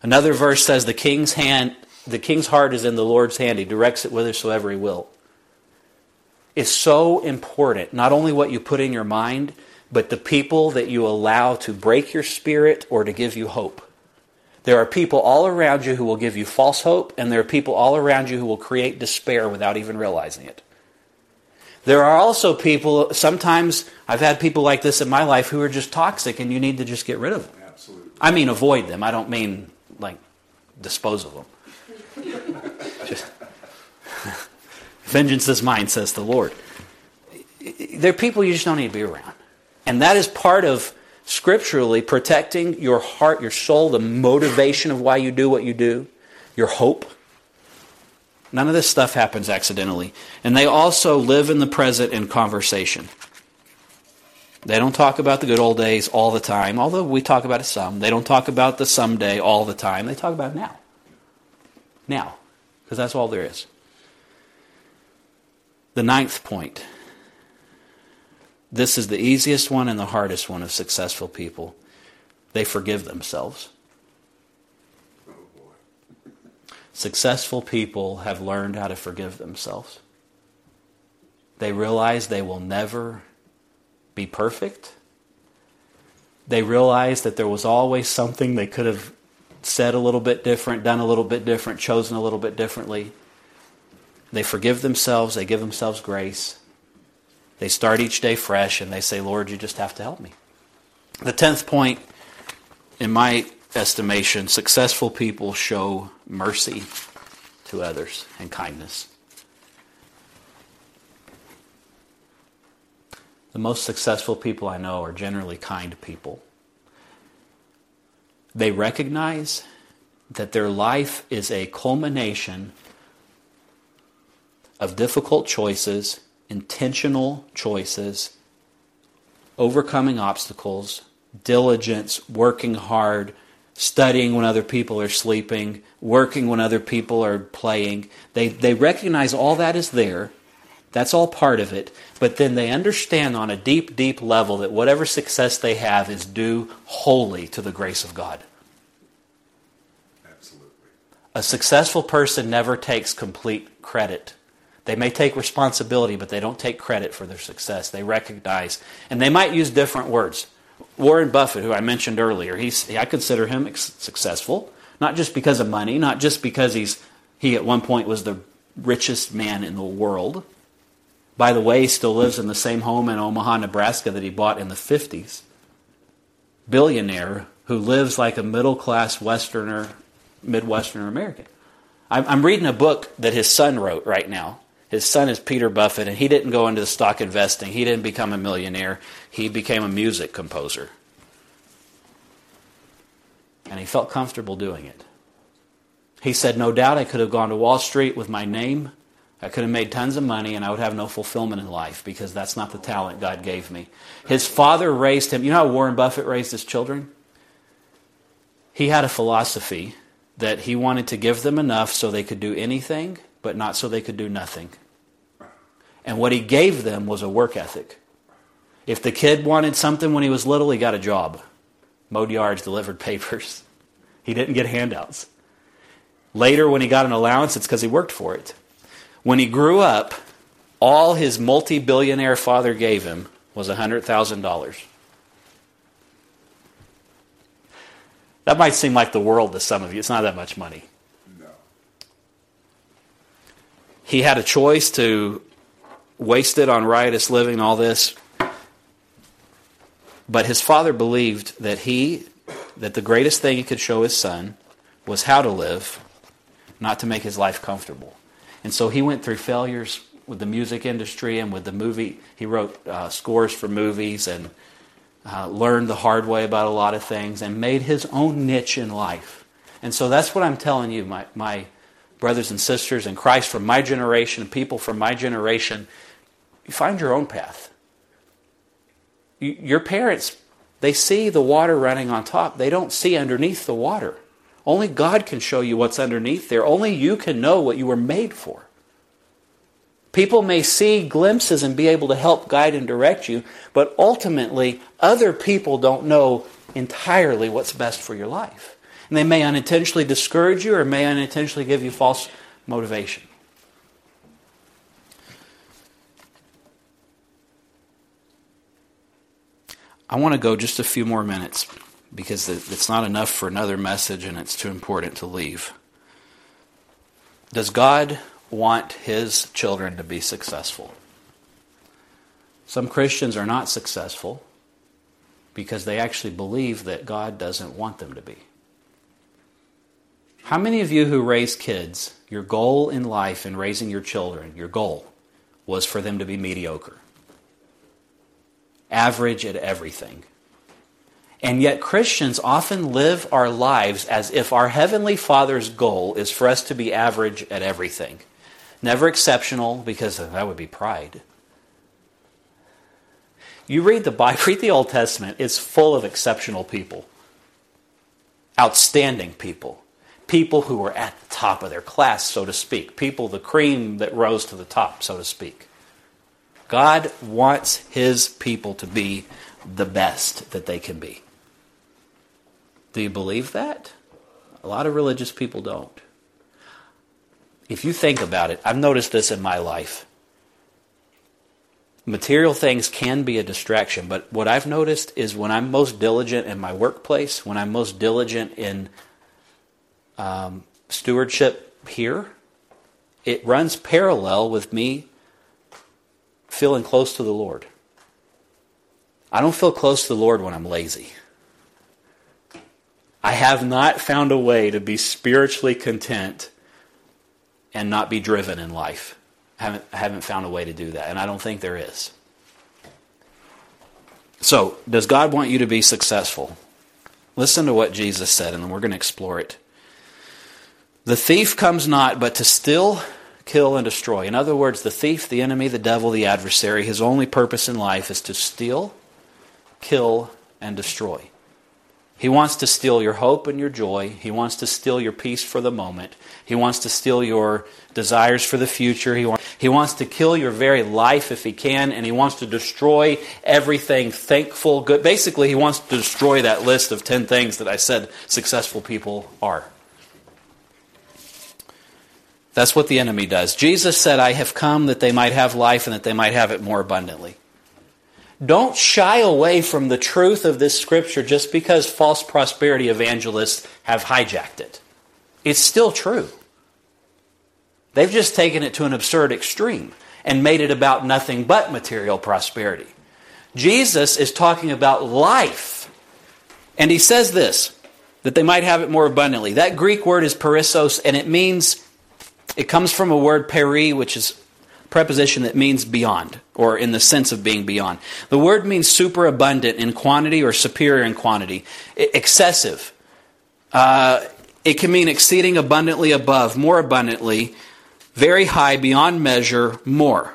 Another verse says, The king's hand, the king's heart is in the Lord's hand. He directs it whithersoever he will. It's so important, not only what you put in your mind, but the people that you allow to break your spirit or to give you hope. There are people all around you who will give you false hope, and there are people all around you who will create despair without even realizing it. There are also people, sometimes I've had people like this in my life who are just toxic and you need to just get rid of them. Absolutely. I mean, avoid them. I don't mean like dispose of them. vengeance is mine, says the Lord. There are people you just don't need to be around. And that is part of scripturally protecting your heart, your soul, the motivation of why you do what you do, your hope. None of this stuff happens accidentally. And they also live in the present in conversation. They don't talk about the good old days all the time, although we talk about it some. They don't talk about the someday all the time. They talk about now. Now. Because that's all there is. The ninth point this is the easiest one and the hardest one of successful people. They forgive themselves. Successful people have learned how to forgive themselves. They realize they will never be perfect. They realize that there was always something they could have said a little bit different, done a little bit different, chosen a little bit differently. They forgive themselves, they give themselves grace. They start each day fresh and they say, Lord, you just have to help me. The tenth point, in my estimation, successful people show mercy to others and kindness. The most successful people I know are generally kind people. They recognize that their life is a culmination of difficult choices intentional choices, overcoming obstacles, diligence, working hard, studying when other people are sleeping, working when other people are playing. They, they recognize all that is there. That's all part of it. But then they understand on a deep, deep level that whatever success they have is due wholly to the grace of God. Absolutely. A successful person never takes complete credit they may take responsibility, but they don't take credit for their success. They recognize, and they might use different words. Warren Buffett, who I mentioned earlier, he's, I consider him successful, not just because of money, not just because he's, he at one point was the richest man in the world. By the way, still lives in the same home in Omaha, Nebraska that he bought in the 50s. billionaire who lives like a middle class Westerner, Midwesterner American. I'm reading a book that his son wrote right now. His son is Peter Buffett, and he didn't go into the stock investing. He didn't become a millionaire. He became a music composer. And he felt comfortable doing it. He said, No doubt I could have gone to Wall Street with my name. I could have made tons of money and I would have no fulfillment in life because that's not the talent God gave me. His father raised him. You know how Warren Buffett raised his children? He had a philosophy that he wanted to give them enough so they could do anything, but not so they could do nothing. And what he gave them was a work ethic. If the kid wanted something when he was little, he got a job. Mowed yards, delivered papers. He didn't get handouts. Later, when he got an allowance, it's because he worked for it. When he grew up, all his multi billionaire father gave him was $100,000. That might seem like the world to some of you. It's not that much money. No. He had a choice to waste it on riotous living all this. But his father believed that he that the greatest thing he could show his son was how to live, not to make his life comfortable. And so he went through failures with the music industry and with the movie. He wrote uh, scores for movies and uh, learned the hard way about a lot of things and made his own niche in life. And so that's what I'm telling you, my, my brothers and sisters in Christ from my generation, people from my generation. You find your own path. You, your parents, they see the water running on top, they don't see underneath the water. Only God can show you what's underneath there. Only you can know what you were made for. People may see glimpses and be able to help guide and direct you, but ultimately, other people don't know entirely what's best for your life. And they may unintentionally discourage you or may unintentionally give you false motivation. I want to go just a few more minutes because it's not enough for another message and it's too important to leave. Does God want his children to be successful. Some Christians are not successful because they actually believe that God doesn't want them to be. How many of you who raise kids, your goal in life in raising your children, your goal was for them to be mediocre, average at everything? And yet, Christians often live our lives as if our Heavenly Father's goal is for us to be average at everything. Never exceptional, because that would be pride. You read the Bible, read the Old Testament, it's full of exceptional people. Outstanding people. People who were at the top of their class, so to speak. People, the cream that rose to the top, so to speak. God wants His people to be the best that they can be. Do you believe that? A lot of religious people don't if you think about it, I've noticed this in my life. Material things can be a distraction, but what I've noticed is when I'm most diligent in my workplace, when I'm most diligent in um, stewardship here, it runs parallel with me feeling close to the Lord. I don't feel close to the Lord when I'm lazy. I have not found a way to be spiritually content and not be driven in life. I haven't, I haven't found a way to do that, and I don't think there is. So, does God want you to be successful? Listen to what Jesus said, and then we're going to explore it. The thief comes not but to steal, kill, and destroy. In other words, the thief, the enemy, the devil, the adversary, his only purpose in life is to steal, kill, and destroy. He wants to steal your hope and your joy. He wants to steal your peace for the moment. He wants to steal your desires for the future. He, he wants to kill your very life if he can, and he wants to destroy everything thankful, good. Basically, he wants to destroy that list of 10 things that I said successful people are. That's what the enemy does. Jesus said, I have come that they might have life and that they might have it more abundantly. Don't shy away from the truth of this scripture just because false prosperity evangelists have hijacked it. It's still true. They've just taken it to an absurd extreme and made it about nothing but material prosperity. Jesus is talking about life And he says this that they might have it more abundantly. That Greek word is perissos, and it means, it comes from a word peri, which is preposition that means beyond, or in the sense of being beyond. The word means superabundant in quantity or superior in quantity, excessive. Uh, it can mean exceeding abundantly above, more abundantly, very high, beyond measure, more.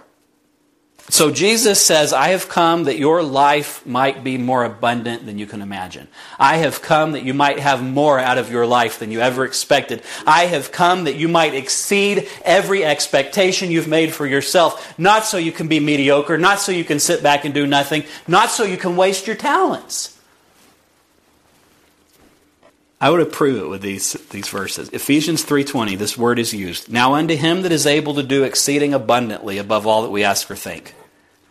So Jesus says, I have come that your life might be more abundant than you can imagine. I have come that you might have more out of your life than you ever expected. I have come that you might exceed every expectation you've made for yourself. Not so you can be mediocre, not so you can sit back and do nothing, not so you can waste your talents. I would approve it with these, these verses. Ephesians 3.20, this word is used. Now unto him that is able to do exceeding abundantly above all that we ask or think.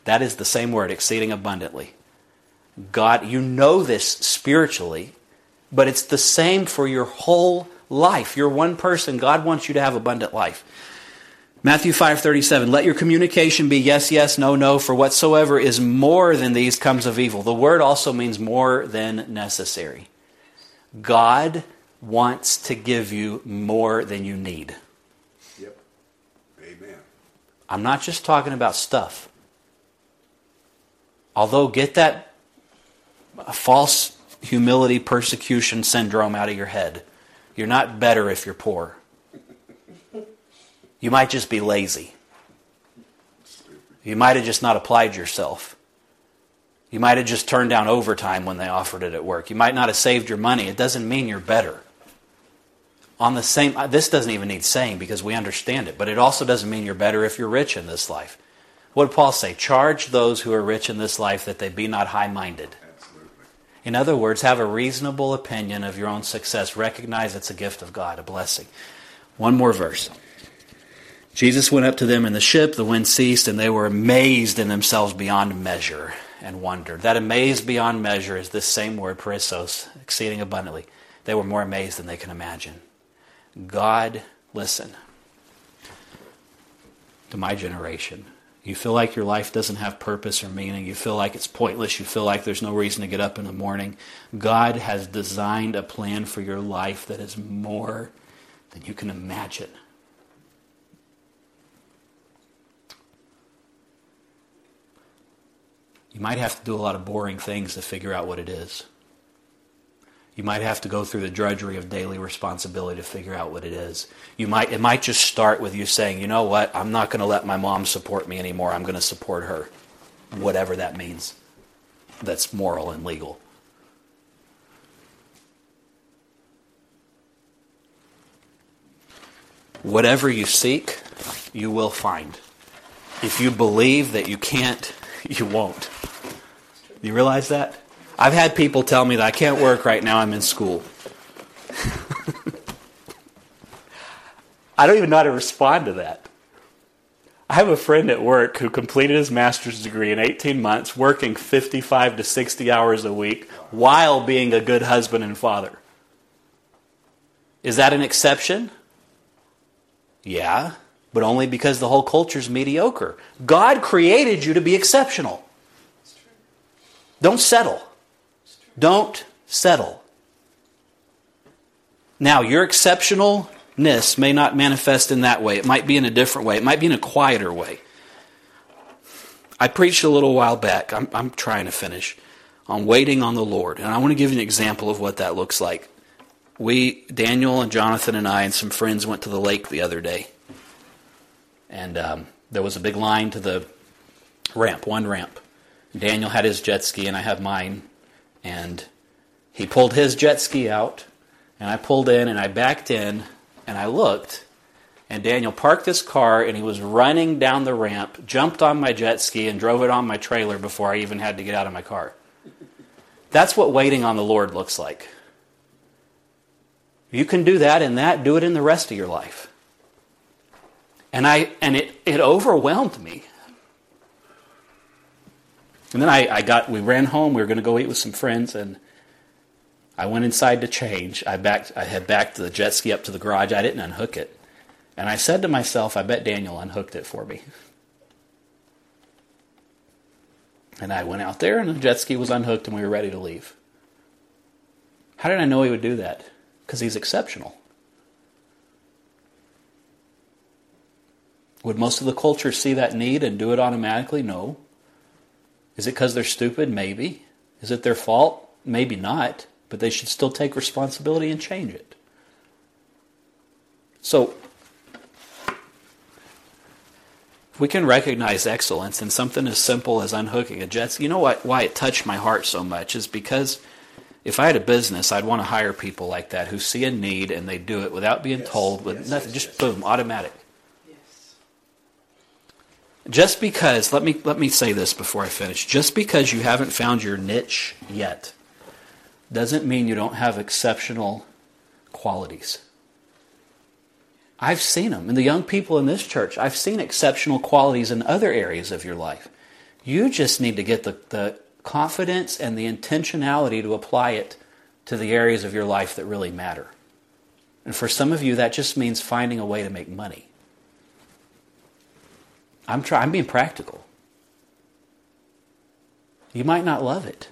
That is the same word, exceeding abundantly. God, you know this spiritually, but it's the same for your whole life. You're one person. God wants you to have abundant life. Matthew 5:37 Let your communication be yes yes no no for whatsoever is more than these comes of evil. The word also means more than necessary. God wants to give you more than you need. Yep. Amen. I'm not just talking about stuff. Although, get that false humility persecution syndrome out of your head. You're not better if you're poor. You might just be lazy. You might have just not applied yourself. You might have just turned down overtime when they offered it at work. You might not have saved your money. It doesn't mean you're better. On the same this doesn't even need saying because we understand it, but it also doesn't mean you're better if you're rich in this life. What did Paul say? Charge those who are rich in this life that they be not high-minded. In other words, have a reasonable opinion of your own success. Recognize it's a gift of God, a blessing. One more verse. Jesus went up to them in the ship, the wind ceased, and they were amazed in themselves beyond measure and wondered. That amazed beyond measure is this same word, perissos, exceeding abundantly. They were more amazed than they can imagine. God, listen to my generation. You feel like your life doesn't have purpose or meaning. You feel like it's pointless. You feel like there's no reason to get up in the morning. God has designed a plan for your life that is more than you can imagine. You might have to do a lot of boring things to figure out what it is. You might have to go through the drudgery of daily responsibility to figure out what it is. You might it might just start with you saying, "You know what? I'm not going to let my mom support me anymore. I'm going to support her." Whatever that means. That's moral and legal. Whatever you seek, you will find. If you believe that you can't, you won't. You realize that? I've had people tell me that I can't work right now, I'm in school. I don't even know how to respond to that. I have a friend at work who completed his master's degree in 18 months, working 55 to 60 hours a week while being a good husband and father. Is that an exception? Yeah, but only because the whole culture is mediocre. God created you to be exceptional. Don't settle. Don't settle. Now, your exceptionalness may not manifest in that way. It might be in a different way. It might be in a quieter way. I preached a little while back. I'm, I'm trying to finish on waiting on the Lord. And I want to give you an example of what that looks like. We, Daniel and Jonathan and I and some friends went to the lake the other day. And um, there was a big line to the ramp, one ramp. Daniel had his jet ski and I have mine. And he pulled his jet ski out, and I pulled in and I backed in and I looked. And Daniel parked his car and he was running down the ramp, jumped on my jet ski, and drove it on my trailer before I even had to get out of my car. That's what waiting on the Lord looks like. You can do that and that, do it in the rest of your life. And I and it, it overwhelmed me. And then I, I got, we ran home. We were going to go eat with some friends, and I went inside to change. I backed, I had backed the jet ski up to the garage. I didn't unhook it, and I said to myself, "I bet Daniel unhooked it for me." And I went out there, and the jet ski was unhooked, and we were ready to leave. How did I know he would do that? Because he's exceptional. Would most of the culture see that need and do it automatically? No. Is it because they're stupid? Maybe. Is it their fault? Maybe not. But they should still take responsibility and change it. So, we can recognize excellence in something as simple as unhooking a jet ski. You know what, why it touched my heart so much is because if I had a business, I'd want to hire people like that who see a need and they do it without being Yes, told, with yes, nothing, yes, just boom, automatic. Just because, let me let me say this before I finish. Just because you haven't found your niche yet doesn't mean you don't have exceptional qualities. I've seen them. And the young people in this church, I've seen exceptional qualities in other areas of your life. You just need to get the, the confidence and the intentionality to apply it to the areas of your life that really matter. And for some of you, that just means finding a way to make money. I'm trying. I'm being practical. You might not love it.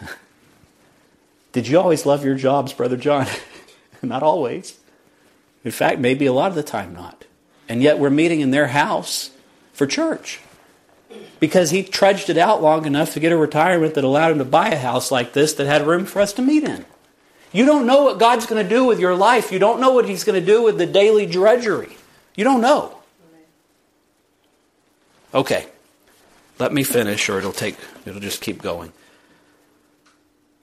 Did you always love your jobs, Brother John? not always. In fact, maybe a lot of the time not. And yet we're meeting in their house for church. Because he trudged it out long enough to get a retirement that allowed him to buy a house like this that had room for us to meet in. You don't know what God's going to do with your life. You don't know what he's going to do with the daily drudgery. You don't know. Okay. Let me finish or it'll take it'll just keep going.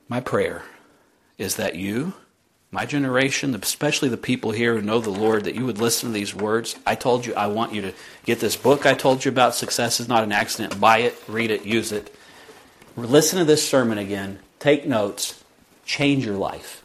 My prayer is that you, my generation, especially the people here who know the Lord, that you would listen to these words. I told you I want you to get this book I told you about. Success is not an accident. Buy it, read it, use it. Listen to this sermon again. Take notes. Change your life.